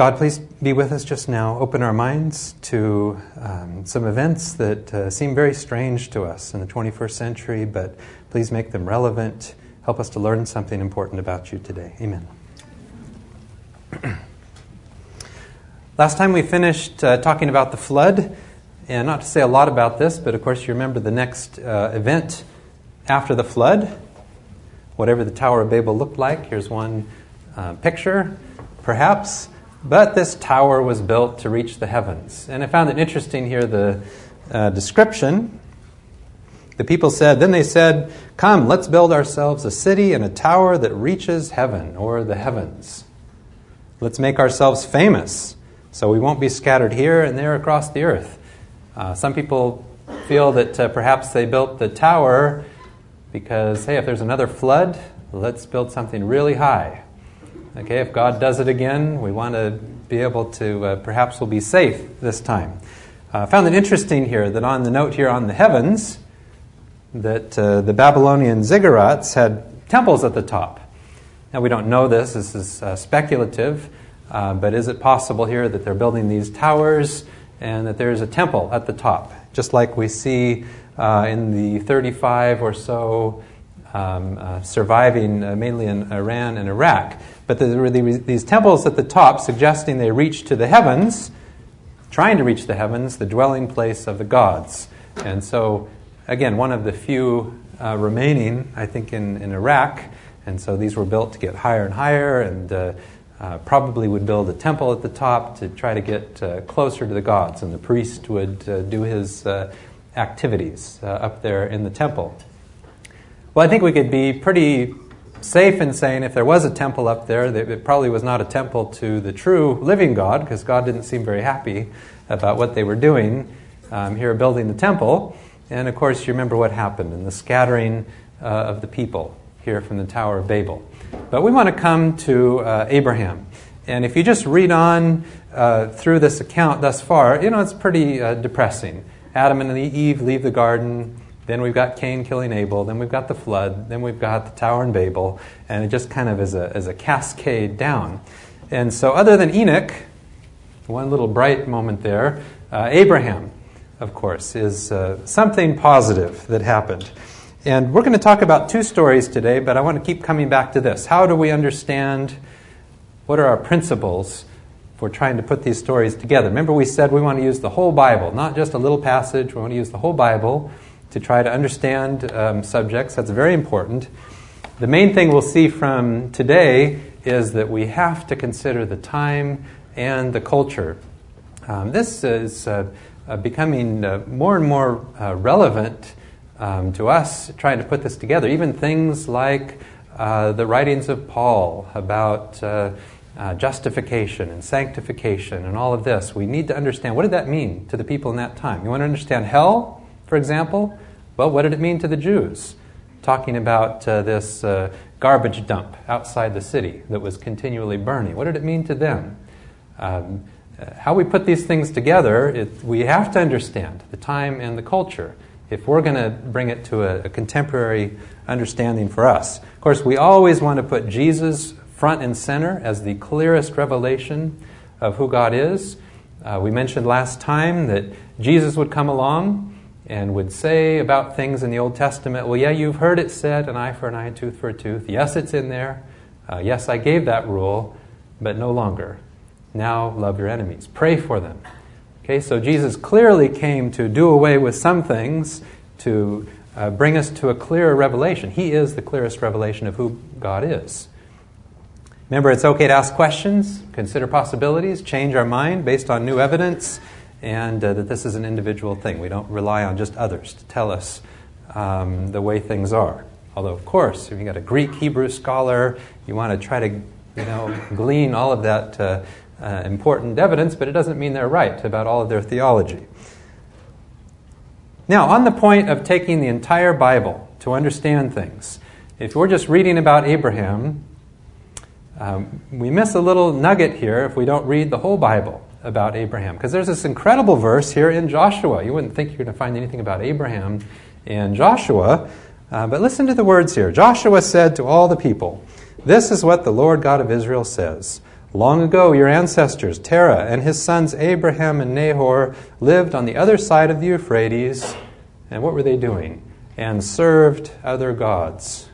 God, please be with us just now. Open our minds to um, some events that uh, seem very strange to us in the 21st century, but please make them relevant. Help us to learn something important about you today. Amen. Last time we finished uh, talking about the flood, and not to say a lot about this, but of course you remember the next uh, event after the flood, whatever the Tower of Babel looked like. Here's one uh, picture, perhaps. But this tower was built to reach the heavens. And I found it interesting here the uh, description. The people said, Then they said, Come, let's build ourselves a city and a tower that reaches heaven or the heavens. Let's make ourselves famous so we won't be scattered here and there across the earth. Uh, some people feel that uh, perhaps they built the tower because, hey, if there's another flood, let's build something really high. Okay, if God does it again, we want to be able to, uh, perhaps we'll be safe this time. I uh, found it interesting here that on the note here on the heavens, that uh, the Babylonian ziggurats had temples at the top. Now, we don't know this, this is uh, speculative, uh, but is it possible here that they're building these towers and that there's a temple at the top, just like we see uh, in the 35 or so um, uh, surviving uh, mainly in Iran and Iraq. But there were these temples at the top suggesting they reached to the heavens, trying to reach the heavens, the dwelling place of the gods. And so, again, one of the few uh, remaining, I think, in, in Iraq. And so these were built to get higher and higher, and uh, uh, probably would build a temple at the top to try to get uh, closer to the gods. And the priest would do his activities up there in the temple. Well, I think we could be pretty safe in saying if there was a temple up there, it probably was not a temple to the true living God, because God didn't seem very happy about what they were doing um, here building the temple. And of course, you remember what happened in the scattering uh, of the people here from the Tower of Babel. But we want to come to uh, Abraham. And if you just read on uh, through this account thus far, you know, it's pretty uh, depressing. Adam and Eve leave the garden. Then we've got Cain killing Abel. Then we've got the flood. Then we've got the Tower and Babel. And it just kind of is a, is a cascade down. And so, other than Enoch, one little bright moment there, uh, Abraham, of course, is uh, something positive that happened. And we're going to talk about two stories today, but I want to keep coming back to this. How do we understand what are our principles for trying to put these stories together? Remember, we said we want to use the whole Bible, not just a little passage. We want to use the whole Bible to try to understand um, subjects. That's very important. The main thing we'll see from today is that we have to consider the time and the culture. Um, this is uh, uh, becoming uh, more and more uh, relevant um, to us trying to put this together. Even things like uh, the writings of Paul about uh, justification and sanctification and all of this. We need to understand what did that mean to the people in that time. You want to understand hell? For example? Well, what did it mean to the Jews? Talking about uh, this uh, garbage dump outside the city that was continually burning. What did it mean to them? Um, uh, how we put these things together, it, we have to understand the time and the culture if we're going to bring it to a, a, contemporary understanding for us. Of course, we always want to put Jesus front and center as the clearest revelation of who God is. Uh, we mentioned last time that Jesus would come along and would say about things in the Old Testament, well, yeah, you've heard it said, an eye for an eye, a tooth for a tooth. Yes, it's in there. Uh, yes, I gave that rule, but no longer. Now love your enemies. Pray for them. Okay, so Jesus clearly came to do away with some things to uh, bring us to a clearer revelation. He is the clearest revelation of who God is. Remember, it's okay to ask questions, consider possibilities, change our mind based on new evidence and uh, that this is an individual thing. We don't rely on just others to tell us um, the way things are. Although, of course, if you've got a Greek Hebrew scholar, you want to try to you know, glean all of that uh, uh, important evidence, but it doesn't mean they're right about all of their theology. Now, on the point of taking the entire Bible to understand things, if we're just reading about Abraham, um, we miss a little nugget here if we don't read the whole Bible about Abraham. Because there's this incredible verse here in Joshua. You wouldn't think you're going to find anything about Abraham in Joshua. Uh, but listen to the words here. Joshua said to all the people, This is what the Lord God of Israel says Long ago, your ancestors, Terah and his sons Abraham and Nahor, lived on the other side of the Euphrates. And what were they doing? And served other gods.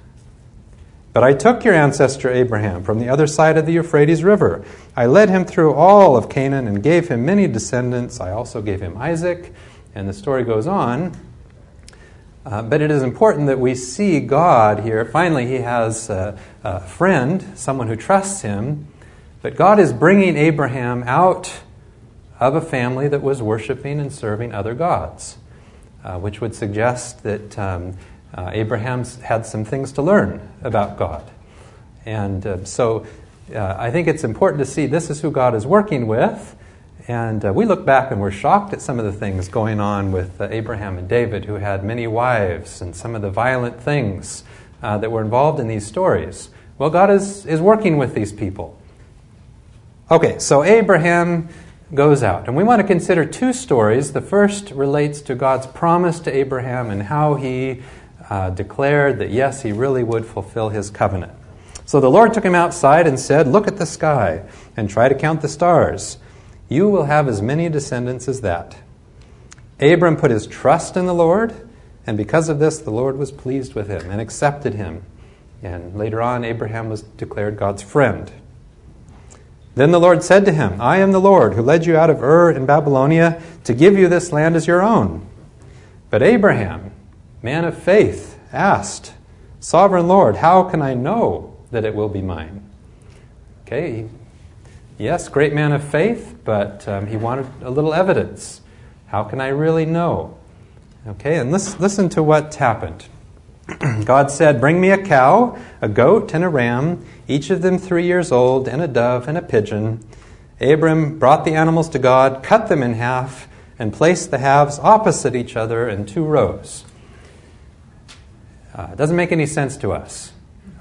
But I took your ancestor Abraham from the other side of the Euphrates River. I led him through all of Canaan and gave him many descendants. I also gave him Isaac. And the story goes on. Uh, but it is important that we see God here. Finally, he has a, a friend, someone who trusts him but God is bringing Abraham out of a family that was worshiping and serving other gods, uh, which would suggest that um, uh, had some things to learn about God. And uh, so uh, I think it's important to see this is who God is working with. And uh, we look back and we're shocked at some of the things going on with uh, Abraham and David, who had many wives, and some of the violent things that were involved in these stories. Well, God is, is working with these people. Okay, so Abraham goes out. And we want to consider two stories. The first relates to God's promise to Abraham and how he uh, declared that, yes, he really would fulfill his covenant. So the Lord took him outside and said, Look at the sky and try to count the stars. You will have as many descendants as that. Abram put his trust in the Lord, and because of this, the Lord was pleased with him and accepted him. And later on, Abraham was declared God's friend. Then the Lord said to him, I am the Lord who led you out of Ur in Babylonia to give you this land as your own. But Abraham, man of faith, asked, Sovereign Lord, how can I know that it will be mine? Okay, yes, great man of faith, but um, he wanted a little evidence. How can I really know? Okay, and listen, listen to what happened. God said, Bring me a cow, a goat, and a ram each of them three years old, and a dove and a pigeon. Abram brought the animals to God, cut them in half, and placed the halves opposite each other in two rows. Uh, it doesn't make any sense to us.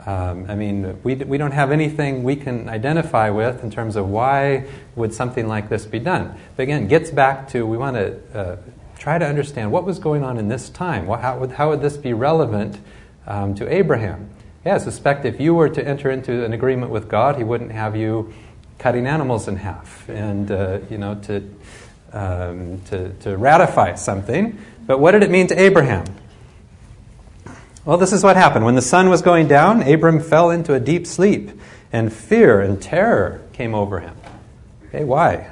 Um, I mean, we, we don't have anything we can identify with in terms of why would something like this be done. But again, it gets back to we want to uh, try to understand what was going on in this time. How would, how would this be relevant um, to Abraham? Yeah, I suspect if you were to enter into an agreement with God, He wouldn't have you cutting animals in half and, uh, you know, to, um, to, to ratify something. But what did it mean to Abraham? Well, this is what happened. When the sun was going down, Abram fell into a deep sleep, and fear and terror came over him. Okay, why?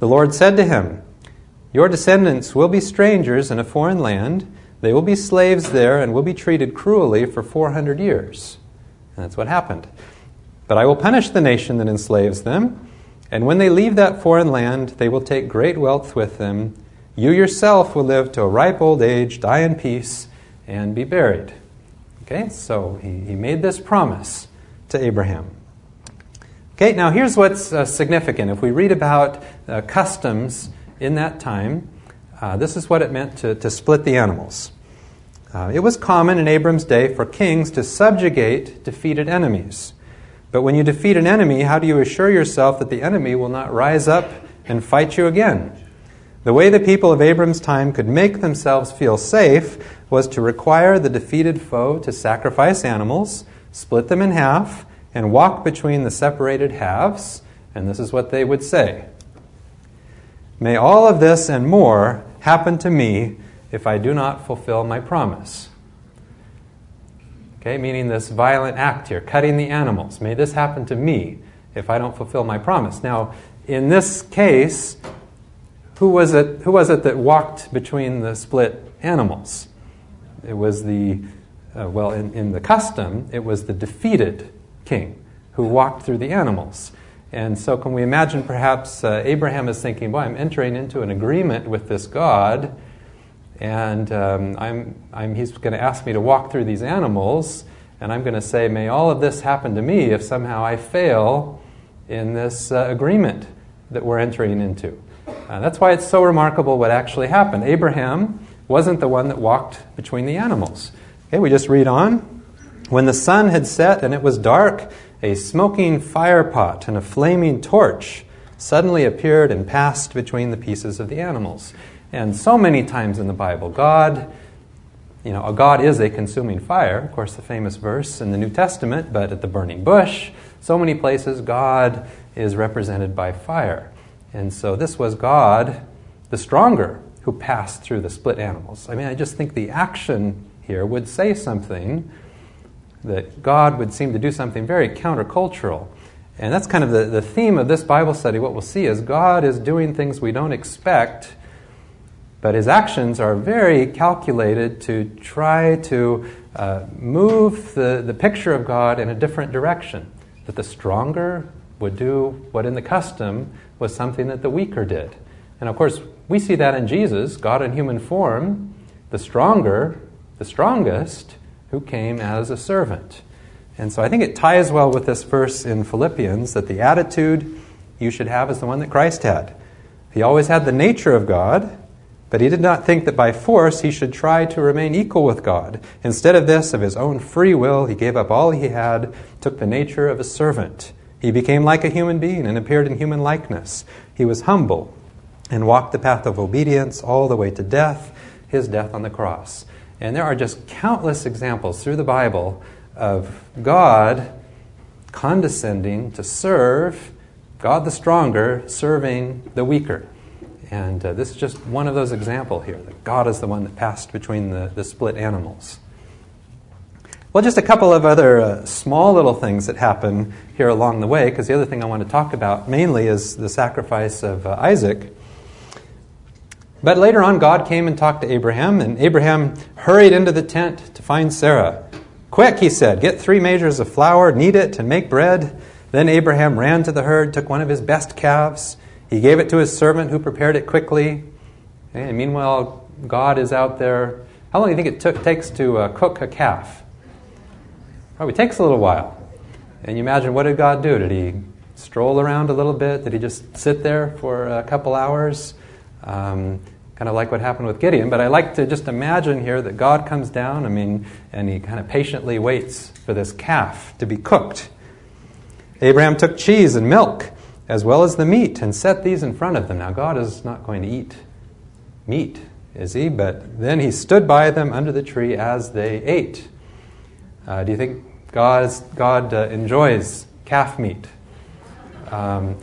The Lord said to him, Your descendants will be strangers in a foreign land they will be slaves there and will be treated cruelly for 400 years. And that's what happened. But I will punish the nation that enslaves them, and when they leave that foreign land, they will take great wealth with them. You yourself will live to a ripe old age, die in peace, and be buried. Okay, so he, he made this promise to Abraham. Okay, now here's what's uh, significant. If we read about uh, customs in that time, uh, this is what it meant to, to split the animals. Uh, it was common in Abram's day for kings to subjugate defeated enemies. But when you defeat an enemy, how do you assure yourself that the enemy will not rise up and fight you again? The way the people of Abram's time could make themselves feel safe was to require the defeated foe to sacrifice animals, split them in half, and walk between the separated halves. And this is what they would say May all of this and more happen to me if I do not fulfill my promise. Okay, meaning this violent act here, cutting the animals. May this happen to me if I don't fulfill my promise. Now, in this case, who was it, who was it that walked between the split animals? It was the, uh, well, in, in the custom, it was the defeated king who walked through the animals. And so, can we imagine perhaps uh, Abraham is thinking, boy, I'm entering into an agreement with this God, and um, I'm, I'm, he's going to ask me to walk through these animals, and I'm going to say, may all of this happen to me if somehow I fail in this uh, agreement that we're entering into. Uh, that's why it's so remarkable what actually happened. Abraham wasn't the one that walked between the animals. Okay, we just read on. When the sun had set and it was dark, a smoking fire pot and a flaming torch suddenly appeared and passed between the pieces of the animals. And so many times in the Bible, God, you know, a God is a consuming fire. Of course, the famous verse in the New Testament, but at the burning bush, so many places, God is represented by fire. And so this was God, the stronger, who passed through the split animals. I mean, I just think the action here would say something that God would seem to do something very countercultural. And that's kind of the, the theme of this Bible study. What we'll see is God is doing things we don't expect, but his actions are very calculated to try to uh, move the, the picture of God in a different direction. That the stronger would do what in the custom was something that the weaker did. And of course, we see that in Jesus, God in human form, the stronger, the strongest, who came as a servant. And so I think it ties well with this verse in Philippians that the attitude you should have is the one that Christ had. He always had the nature of God, but he did not think that by force he should try to remain equal with God. Instead of this, of his own free will, he gave up all he had, took the nature of a servant. He became like a human being and appeared in human likeness. He was humble and walked the path of obedience all the way to death, his death on the cross. And there are just countless examples through the Bible of God condescending to serve, God the stronger, serving the weaker. And uh, this is just one of those examples here that God is the one that passed between the, the split animals. Well, just a couple of other uh, small little things that happen here along the way, because the other thing I want to talk about mainly is the sacrifice of uh, Isaac. But later on, God came and talked to Abraham, and Abraham hurried into the tent to find Sarah. Quick, he said, get three measures of flour, knead it, and make bread. Then Abraham ran to the herd, took one of his best calves. He gave it to his servant, who prepared it quickly. And meanwhile, God is out there. How long do you think it took, takes to uh, cook a calf? Probably takes a little while. And you imagine, what did God do? Did he stroll around a little bit? Did he just sit there for a couple hours? Um, kind of like what happened with Gideon, but I like to just imagine here that God comes down, I mean, and he kind of patiently waits for this calf to be cooked. Abraham took cheese and milk as well as the meat and set these in front of them. Now, God is not going to eat meat, is he? But then he stood by them under the tree as they ate. Uh, do you think God's, God uh, enjoys calf meat? Um,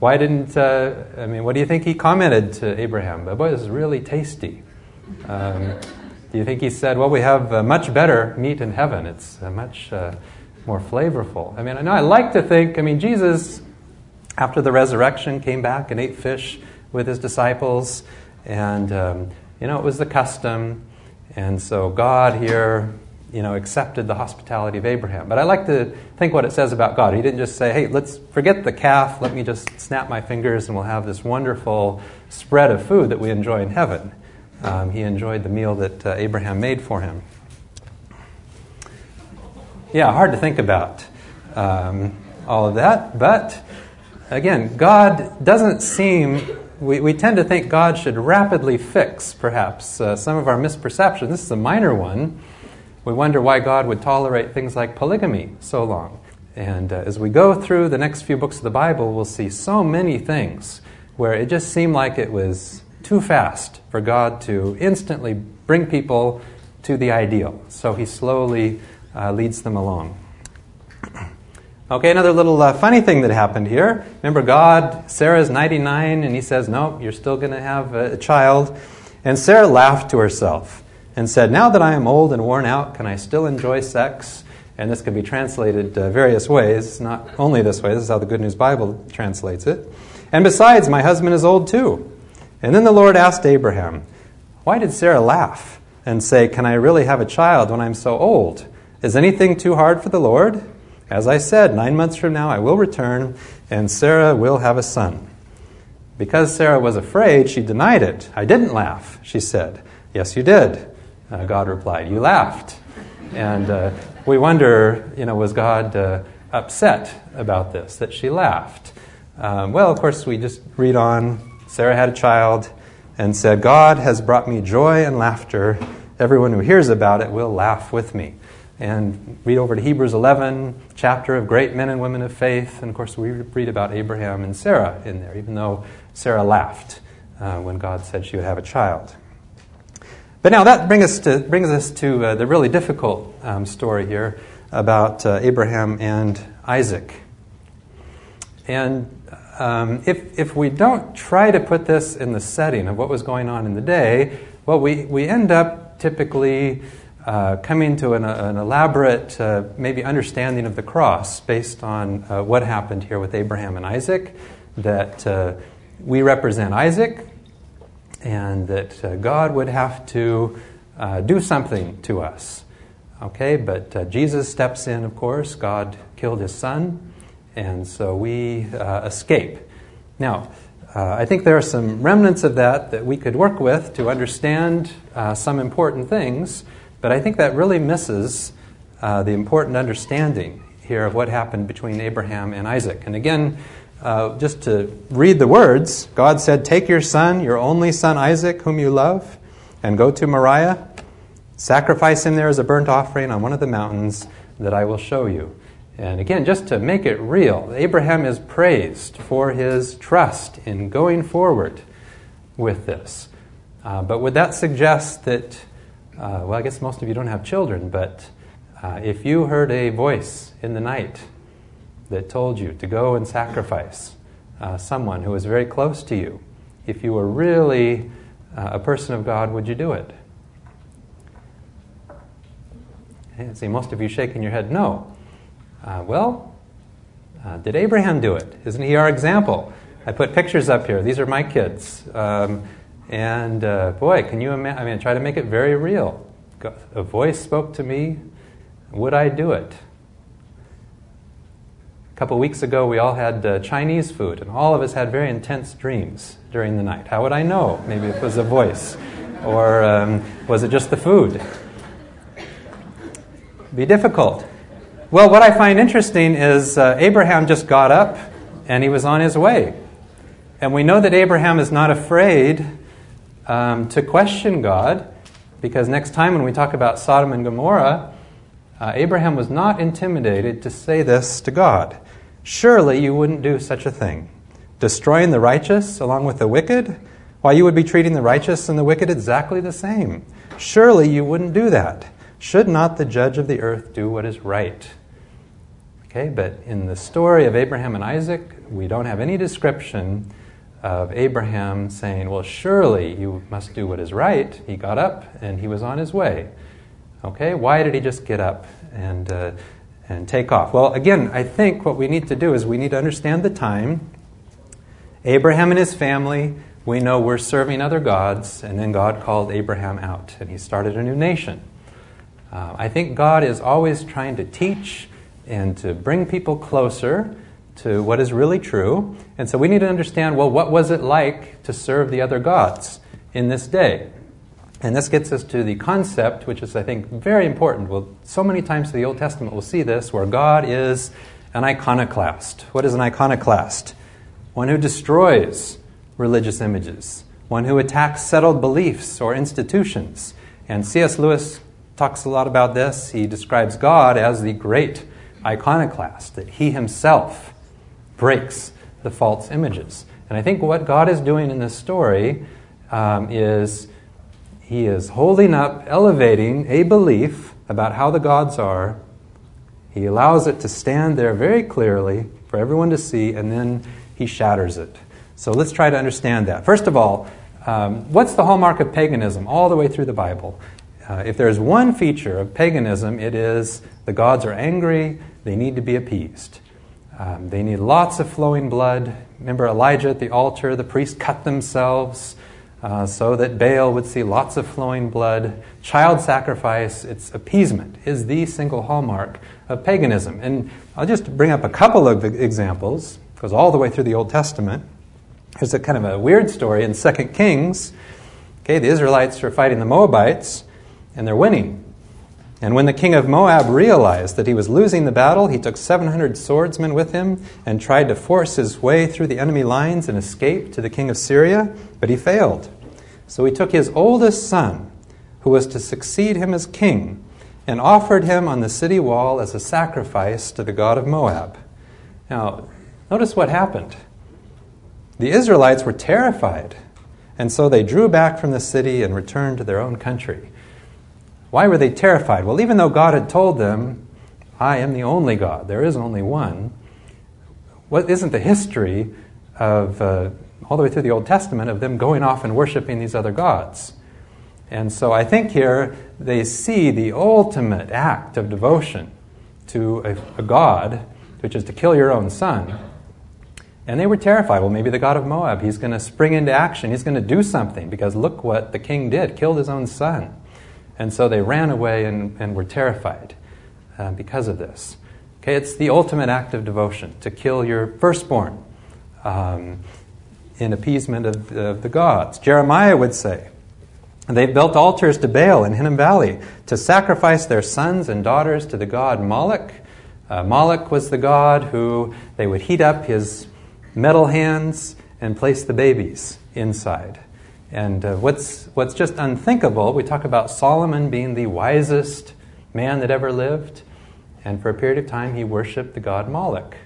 why didn't, uh, I mean, what do you think he commented to Abraham? The boy, is really tasty. Um, do you think he said, well, we have uh, much better meat in heaven? It's uh, much uh, more flavorful. I mean, I know I like to think, I mean, Jesus, after the resurrection, came back and ate fish with his disciples. And, um, you know, it was the custom. And so God here you know, accepted the hospitality of Abraham. But I like to think what it says about God. He didn't just say, hey, let's forget the calf, let me just snap my fingers and we'll have this wonderful spread of food that we enjoy in heaven. Um, he enjoyed the meal that uh, Abraham made for him. Yeah, hard to think about um, all of that, but again, God doesn't seem we, we tend to think God should rapidly fix, perhaps, uh, some of our misperceptions. This is a minor one, we wonder why God would tolerate things like polygamy so long. And uh, as we go through the next few books of the Bible, we'll see so many things where it just seemed like it was too fast for God to instantly bring people to the ideal. So he slowly uh, leads them along. Okay, another little uh, funny thing that happened here. Remember, God, Sarah's 99, and he says, No, you're still going to have a child. And Sarah laughed to herself and said, Now that I am old and worn out, can I still enjoy sex? And this can be translated uh, various ways, not only this way, this is how the Good News Bible translates it. And besides, my husband is old too. And then the Lord asked Abraham, Why did Sarah laugh and say, Can I really have a child when I'm so old? Is anything too hard for the Lord? As I said, nine months from now I will return, and Sarah will have a son. Because Sarah was afraid, she denied it. I didn't laugh, she said. Yes, you did. Uh, God replied, You laughed. And uh, we wonder, you know, was God uh, upset about this, that she laughed? Um, well, of course, we just read on. Sarah had a child and said, God has brought me joy and laughter. Everyone who hears about it will laugh with me. And read over to Hebrews 11, chapter of great men and women of faith. And of course, we read about Abraham and Sarah in there, even though Sarah laughed uh, when God said she would have a child. But now that brings us to, brings us to uh, the really difficult um, story here about uh, Abraham and Isaac. And um, if, if we don't try to put this in the setting of what was going on in the day, well, we, we end up typically uh, coming to an, an elaborate, uh, maybe understanding of the cross based on uh, what happened here with Abraham and Isaac, that uh, we represent Isaac, and that uh, God would have to uh, do something to us. Okay, but Jesus steps in, of course. God killed his son, and so we escape. Now, uh, I think there are some remnants of that that we could work with to understand uh, some important things, but I think that really misses uh, the important understanding here of what happened between Abraham and Isaac. And again, uh, just to read the words, God said, Take your son, your only son Isaac, whom you love, and go to Moriah. Sacrifice him there as a burnt offering on one of the mountains that I will show you. And again, just to make it real, Abraham is praised for his trust in going forward with this. Uh, but would that suggest that, uh, well, I guess most of you don't have children, but uh, if you heard a voice in the night that told you to go and sacrifice uh, someone who was very close to you, if you were really uh, a person of God, would you do it? See most of you shaking your head no. Uh, well, uh, did Abraham do it? Isn't he our example? I put pictures up here. These are my kids. Um, and uh, boy, can you imagine? I mean, try to make it very real. A voice spoke to me. Would I do it? Couple weeks ago, we all had uh, Chinese food, and all of us had very intense dreams during the night. How would I know? Maybe it was a voice. Or um, was it just the food? Be difficult. Well, what I find interesting is uh, Abraham just got up and he was on his way. And we know that Abraham is not afraid um, to question God because next time when we talk about Sodom and Gomorrah, uh, Abraham was not intimidated to say this to God. Surely you wouldn't do such a thing. Destroying the righteous along with the wicked? Why, you would be treating the righteous and the wicked exactly the same. Surely you wouldn't do that. Should not the judge of the earth do what is right? Okay, but in the story of Abraham and Isaac, we don't have any description of Abraham saying, Well, surely you must do what is right. He got up and he was on his way. Okay, why did he just get up and, uh, and take off? Well, again, I think what we need to do is we need to understand the time. Abraham and his family, we know we're serving other gods, and then God called Abraham out and he started a new nation. Uh, I think God is always trying to teach and to bring people closer to what is really true. And so we need to understand well, what was it like to serve the other gods in this day? And this gets us to the concept, which is, I think, very important. Well, so many times in the Old Testament we'll see this, where God is an iconoclast. What is an iconoclast? One who destroys religious images, one who attacks settled beliefs or institutions. And C.S. Lewis talks a lot about this. He describes God as the great iconoclast, that he himself breaks the false images. And I think what God is doing in this story um, is he is holding up, elevating a belief about how the gods are. He allows it to stand there very clearly for everyone to see, and then he shatters it. So let's try to understand that. First of all, um, what's the hallmark of paganism all the way through the Bible? Uh, if there's one feature of paganism, it is the gods are angry, they need to be appeased. Um, they need lots of flowing blood. Remember Elijah at the altar, the priests cut themselves uh, so that Baal would see lots of flowing blood. Child sacrifice, its appeasement, is the single hallmark of paganism. And I'll just bring up a couple of examples, goes all the way through the Old Testament. There's a kind of a weird story in 2 Kings. Okay, the Israelites are fighting the Moabites and they're winning. And when the king of Moab realized that he was losing the battle, he took 700 swordsmen with him and tried to force his way through the enemy lines and escape to the king of Syria, but he failed. So he took his oldest son, who was to succeed him as king, and offered him on the city wall as a sacrifice to the god of Moab. Now, notice what happened. The Israelites were terrified, and so they drew back from the city and returned to their own country. Why were they terrified? Well, even though God had told them, I am the only God. There is only one. What isn't the history of uh, all the way through the Old Testament of them going off and worshiping these other gods? And so I think here they see the ultimate act of devotion to a, a God, which is to kill your own son. And they were terrified. Well, maybe the God of Moab, he's going to spring into action. He's going to do something because look what the king did killed his own son. And so they ran away and, and were terrified uh, because of this. Okay, it's the ultimate act of devotion to kill your firstborn um, in appeasement of, of the gods. Jeremiah would say, they built altars to Baal in Hinnom Valley to sacrifice their sons and daughters to the god Moloch. Uh, Moloch was the god who they would heat up his metal hands and place the babies inside. And uh, what's, what's just unthinkable, we talk about Solomon being the wisest man that ever lived, and for a period of time he worshiped the god Moloch.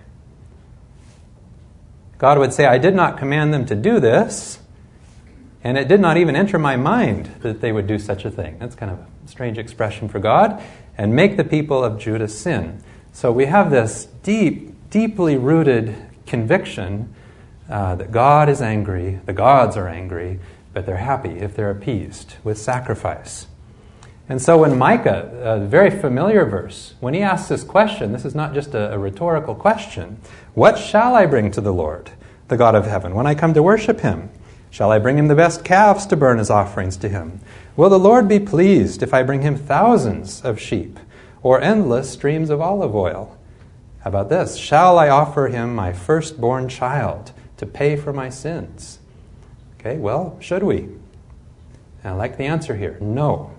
God would say, I did not command them to do this, and it did not even enter my mind that they would do such a thing. That's kind of a strange expression for God. And make the people of Judah sin. So we have this deep, deeply rooted conviction uh, that God is angry, the gods are angry, but they're happy if they're appeased with sacrifice. And so when Micah, a very familiar verse, when he asks this question, this is not just a, a rhetorical question What shall I bring to the Lord, the God of heaven, when I come to worship him? Shall I bring him the best calves to burn as offerings to him? Will the Lord be pleased if I bring him thousands of sheep or endless streams of olive oil? How about this? Shall I offer him my firstborn child to pay for my sins? Okay, well, should we? I like the answer here no.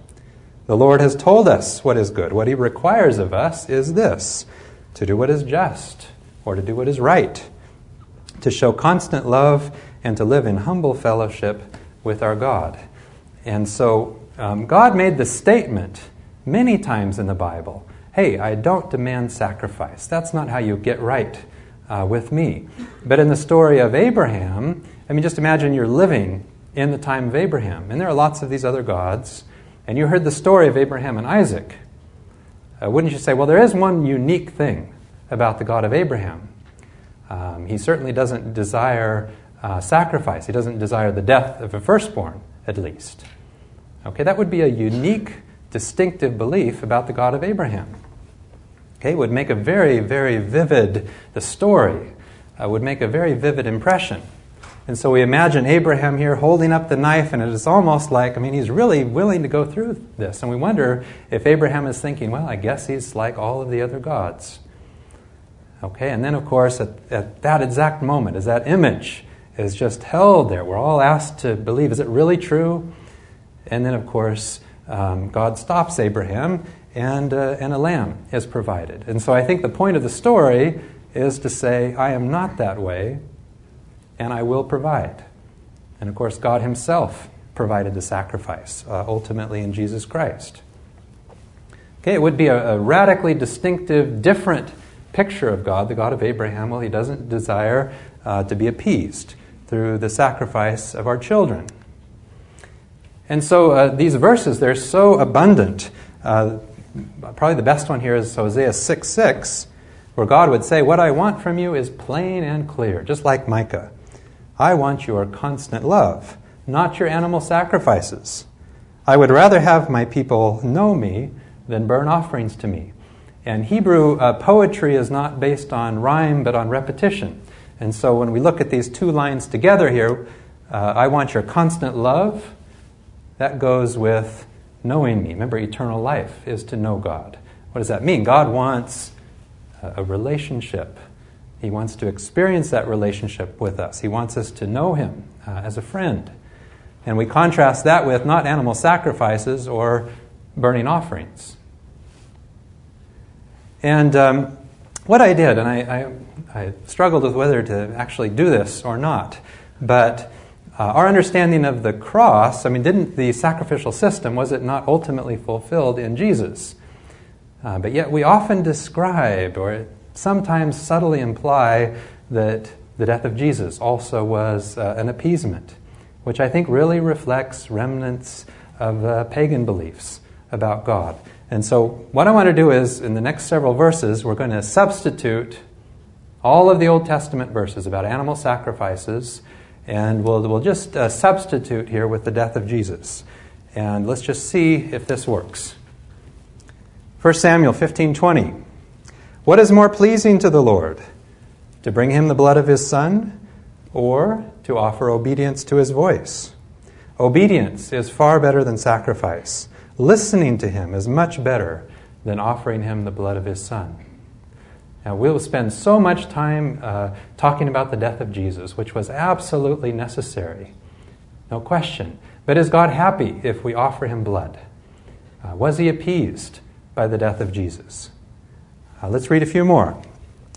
The Lord has told us what is good. What he requires of us is this to do what is just or to do what is right, to show constant love and to live in humble fellowship with our God. And so um, God made the statement many times in the Bible hey, I don't demand sacrifice. That's not how you get right uh, with me. But in the story of Abraham, I mean, just imagine you're living in the time of Abraham, and there are lots of these other gods, and you heard the story of Abraham and Isaac. Uh, wouldn't you say, well, there is one unique thing about the God of Abraham? Um, he certainly doesn't desire uh, sacrifice. He doesn't desire the death of a firstborn, at least. Okay, that would be a unique, distinctive belief about the God of Abraham. Okay, would make a very, very vivid, the story uh, would make a very vivid impression. And so we imagine Abraham here holding up the knife, and it is almost like, I mean, he's really willing to go through this. And we wonder if Abraham is thinking, well, I guess he's like all of the other gods. Okay, and then, of course, at, at that exact moment, as that image is just held there. We're all asked to believe is it really true? And then, of course, um, God stops Abraham, and, uh, and a lamb is provided. And so I think the point of the story is to say, I am not that way, and I will provide. And of course, God Himself provided the sacrifice, uh, ultimately in Jesus Christ. Okay, it would be a, a radically distinctive, different picture of God, the God of Abraham. Well, He doesn't desire uh, to be appeased through the sacrifice of our children. And so uh, these verses, they're so abundant. Uh, probably the best one here is Hosea 6 6, where God would say, What I want from you is plain and clear, just like Micah. I want your constant love, not your animal sacrifices. I would rather have my people know me than burn offerings to me. And Hebrew uh, poetry is not based on rhyme, but on repetition. And so when we look at these two lines together here, uh, I want your constant love, that goes with knowing me. Remember, eternal life is to know God. What does that mean? God wants a relationship. He wants to experience that relationship with us. He wants us to know Him uh, as a friend. And we contrast that with not animal sacrifices or burning offerings. And um, what I did, and I, I, I, struggled with whether to actually do this or not, but uh, our understanding of the cross, I mean, didn't the sacrificial system, was it not ultimately fulfilled in Jesus? Uh, but yet we often describe or sometimes subtly imply that the death of Jesus also was uh, an appeasement, which I think really reflects remnants of uh, pagan beliefs about God. And so, what I want to do is, in the next several verses, we're going to substitute all of the Old Testament verses about animal sacrifices, and we'll, we'll just uh, substitute here with the death of Jesus. And let's just see if this works. 1 Samuel 15:20. What is more pleasing to the Lord? To bring him the blood of his son or to offer obedience to his voice? Obedience is far better than sacrifice. Listening to him is much better than offering him the blood of his son. Now, we'll spend so much time uh, talking about the death of Jesus, which was absolutely necessary. No question. But is God happy if we offer him blood? Uh, was he appeased by the death of Jesus? Uh, let's read a few more.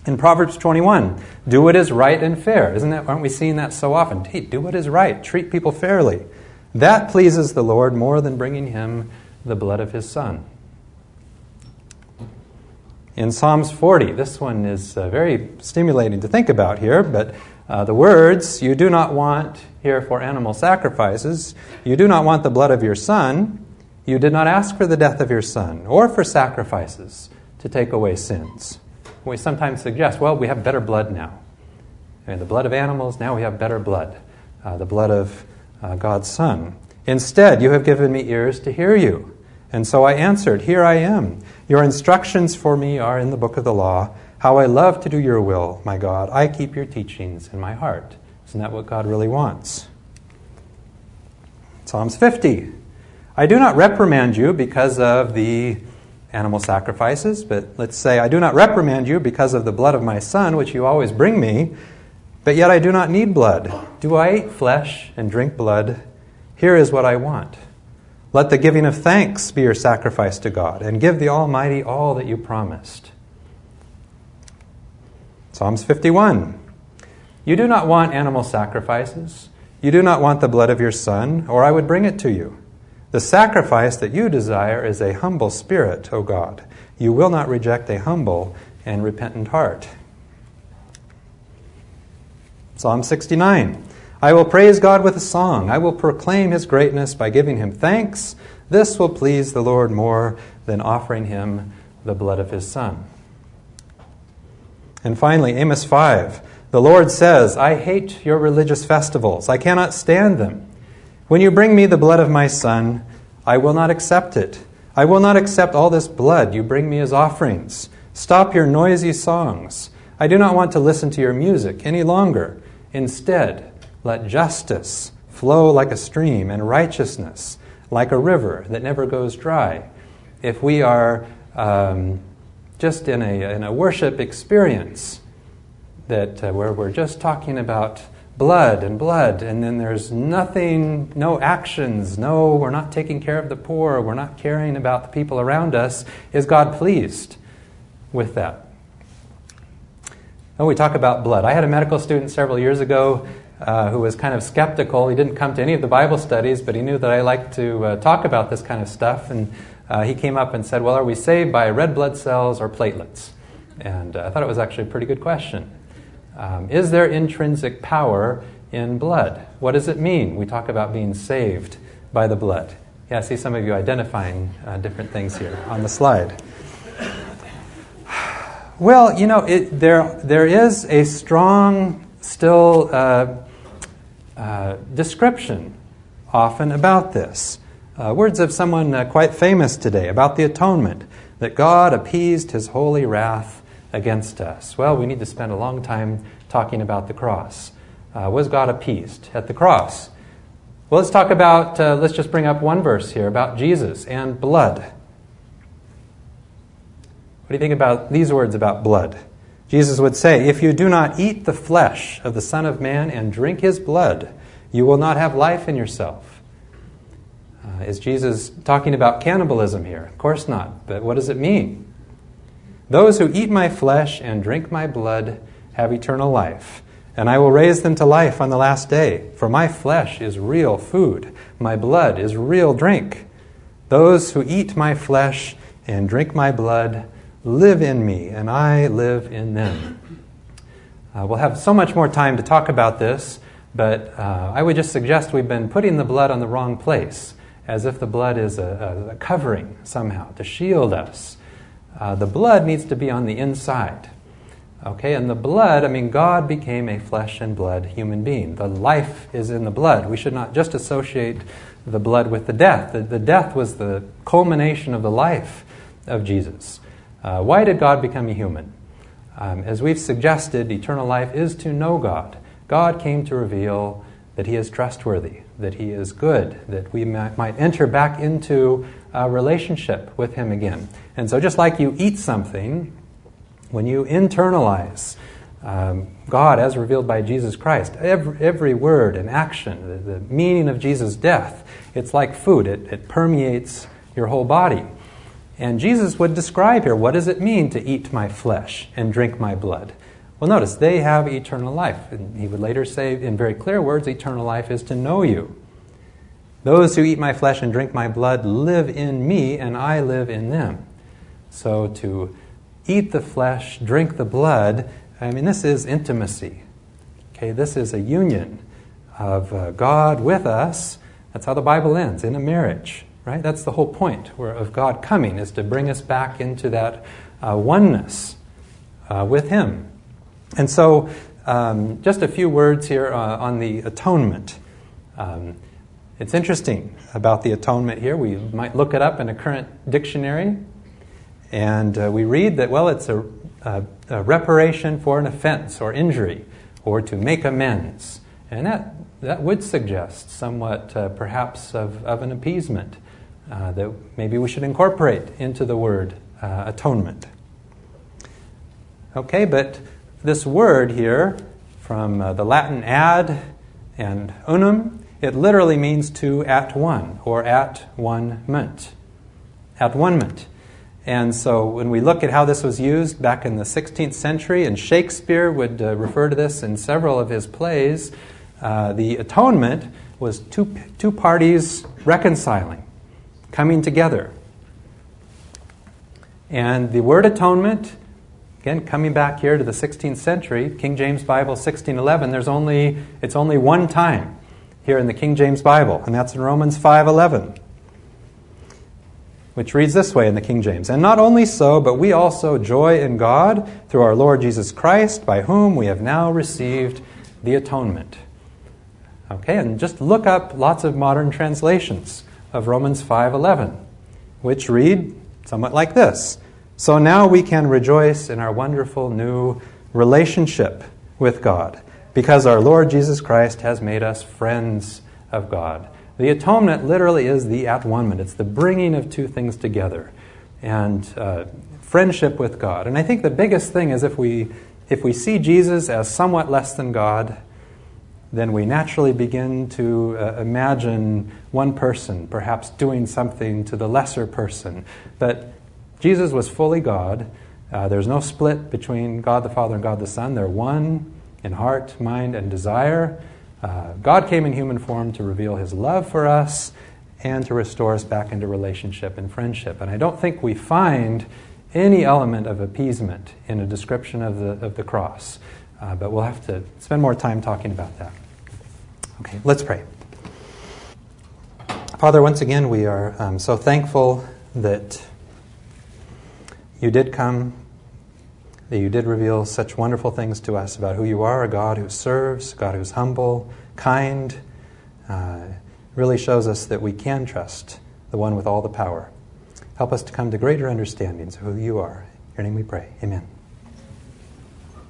In Proverbs 21, do what is right and fair. Isn't that, aren't we seeing that so often? Hey, do what is right, treat people fairly. That pleases the Lord more than bringing him the blood of his son. In Psalms 40, this one is uh, very stimulating to think about here, but uh, the words, you do not want here for animal sacrifices, you do not want the blood of your son, you did not ask for the death of your son, or for sacrifices to take away sins. We sometimes suggest, well, we have better blood now. I mean, the blood of animals, now we have better blood, uh, the blood of uh, God's Son. Instead, you have given me ears to hear you. And so I answered, Here I am. Your instructions for me are in the book of the law. How I love to do your will, my God. I keep your teachings in my heart. Isn't that what God really wants? Psalms 50. I do not reprimand you because of the animal sacrifices, but let's say, I do not reprimand you because of the blood of my son, which you always bring me, but yet I do not need blood. Do I eat flesh and drink blood? Here is what I want. Let the giving of thanks be your sacrifice to God, and give the Almighty all that you promised. Psalms 51. You do not want animal sacrifices. You do not want the blood of your son, or I would bring it to you. The sacrifice that you desire is a humble spirit, O God. You will not reject a humble and repentant heart. Psalm 69. I will praise God with a song. I will proclaim his greatness by giving him thanks. This will please the Lord more than offering him the blood of his son. And finally, Amos 5. The Lord says, I hate your religious festivals. I cannot stand them. When you bring me the blood of my son, I will not accept it. I will not accept all this blood you bring me as offerings. Stop your noisy songs. I do not want to listen to your music any longer. Instead, let justice flow like a stream and righteousness like a river that never goes dry. If we are um, just in a, in a worship experience that uh, where we're just talking about blood and blood, and then there's nothing, no actions, no, we're not taking care of the poor, we're not caring about the people around us, is God pleased with that? Oh, we talk about blood. I had a medical student several years ago uh, who was kind of skeptical. He didn't come to any of the Bible studies, but he knew that I liked to uh, talk about this kind of stuff. And uh, he came up and said, Well, are we saved by red blood cells or platelets? And uh, I thought it was actually a pretty good question. Um, is there intrinsic power in blood? What does it mean? We talk about being saved by the blood. Yeah, I see some of you identifying uh, different things here on the slide. Well, you know, it, there, there is a strong, still uh, uh, description often about this. Uh, words of someone uh, quite famous today about the atonement, that God appeased his holy wrath against us. Well, we need to spend a long time talking about the cross. Uh, was God appeased at the cross? Well, let's talk about, uh, let's just bring up one verse here about Jesus and blood. What do you think about these words about blood? Jesus would say, If you do not eat the flesh of the Son of Man and drink his blood, you will not have life in yourself. Uh, is Jesus talking about cannibalism here? Of course not. But what does it mean? Those who eat my flesh and drink my blood have eternal life, and I will raise them to life on the last day. For my flesh is real food, my blood is real drink. Those who eat my flesh and drink my blood live in me, and I live in them. Uh, we'll have so much more time to talk about this, but uh, I would just suggest we've been putting the blood on the wrong place. as if the blood is a, a covering somehow to shield us. Uh, the blood needs to be on the inside. Okay, and the blood, I mean, God became a flesh and blood human being. The life is in the blood. We should not just associate the blood with the death. The, the death was the culmination of the life of Jesus. Uh, why did God become a human? Um, as we've suggested, eternal life is to know God. God came to reveal that He is trustworthy, that He is good, that we might, might enter back into a relationship with Him again. And so, just like you eat something, when you internalize um, God as revealed by Jesus Christ, every, every word and action, the, the, meaning of Jesus' death, it's like food, it, it permeates your whole body. And Jesus would describe here what does it mean to eat my flesh and drink my blood? Well, notice, they have eternal life. And he would later say, in very clear words, eternal life is to know you. Those who eat my flesh and drink my blood live in me, and I live in them. So to eat the flesh, drink the blood, I mean, this is intimacy. Okay, this is a union of uh, God with us. That's how the Bible ends, in a marriage, right? That's the whole point where, of God coming, is to bring us back into that uh, oneness uh, with Him. And so, um, just a few words here uh, on the atonement. Um, it's interesting about the atonement here. We might look it up in a current dictionary, and uh, we read that, well, it's a, a, a, reparation for an offense or injury, or to make amends. And that, that would suggest somewhat, uh, perhaps, of, of an appeasement uh, that maybe we should incorporate into the word uh, atonement. Okay, but this word here, from uh, the Latin ad and unum, it literally means to at one or at one ment. At one ment. And so when we look at how this was used back in the 16th century, and Shakespeare would uh, refer to this in several of his plays, uh, the atonement was two, two parties reconciling, coming together. And the word atonement Again, coming back here to the 16th century, King James Bible 1611, there's only it's only one time here in the King James Bible, and that's in Romans 5:11. Which reads this way in the King James, and not only so, but we also joy in God through our Lord Jesus Christ, by whom we have now received the atonement. Okay, and just look up lots of modern translations of Romans 5:11, which read somewhat like this. So now we can rejoice in our wonderful new relationship with God because our Lord Jesus Christ has made us friends of God. The atonement literally is the at one ment, it's the bringing of two things together and uh, friendship with God. And I think the biggest thing is if we, if we see Jesus as somewhat less than God, then we naturally begin to uh, imagine one person perhaps doing something to the lesser person. But Jesus was fully God. Uh, there's no split between God the Father and God the Son. They're one in heart, mind, and desire. Uh, God came in human form to reveal his love for us and to restore us back into relationship and friendship. And I don't think we find any element of appeasement in a description of the, of the cross. Uh, but we'll have to spend more time talking about that. Okay, let's pray. Father, once again, we are um, so thankful that you did come, that you did reveal such wonderful things to us about who you are a God who serves, God who's humble, kind. Uh, really shows us that we can trust the one with all the power. Help us to come to greater understandings of who you are. In your name we pray. Amen.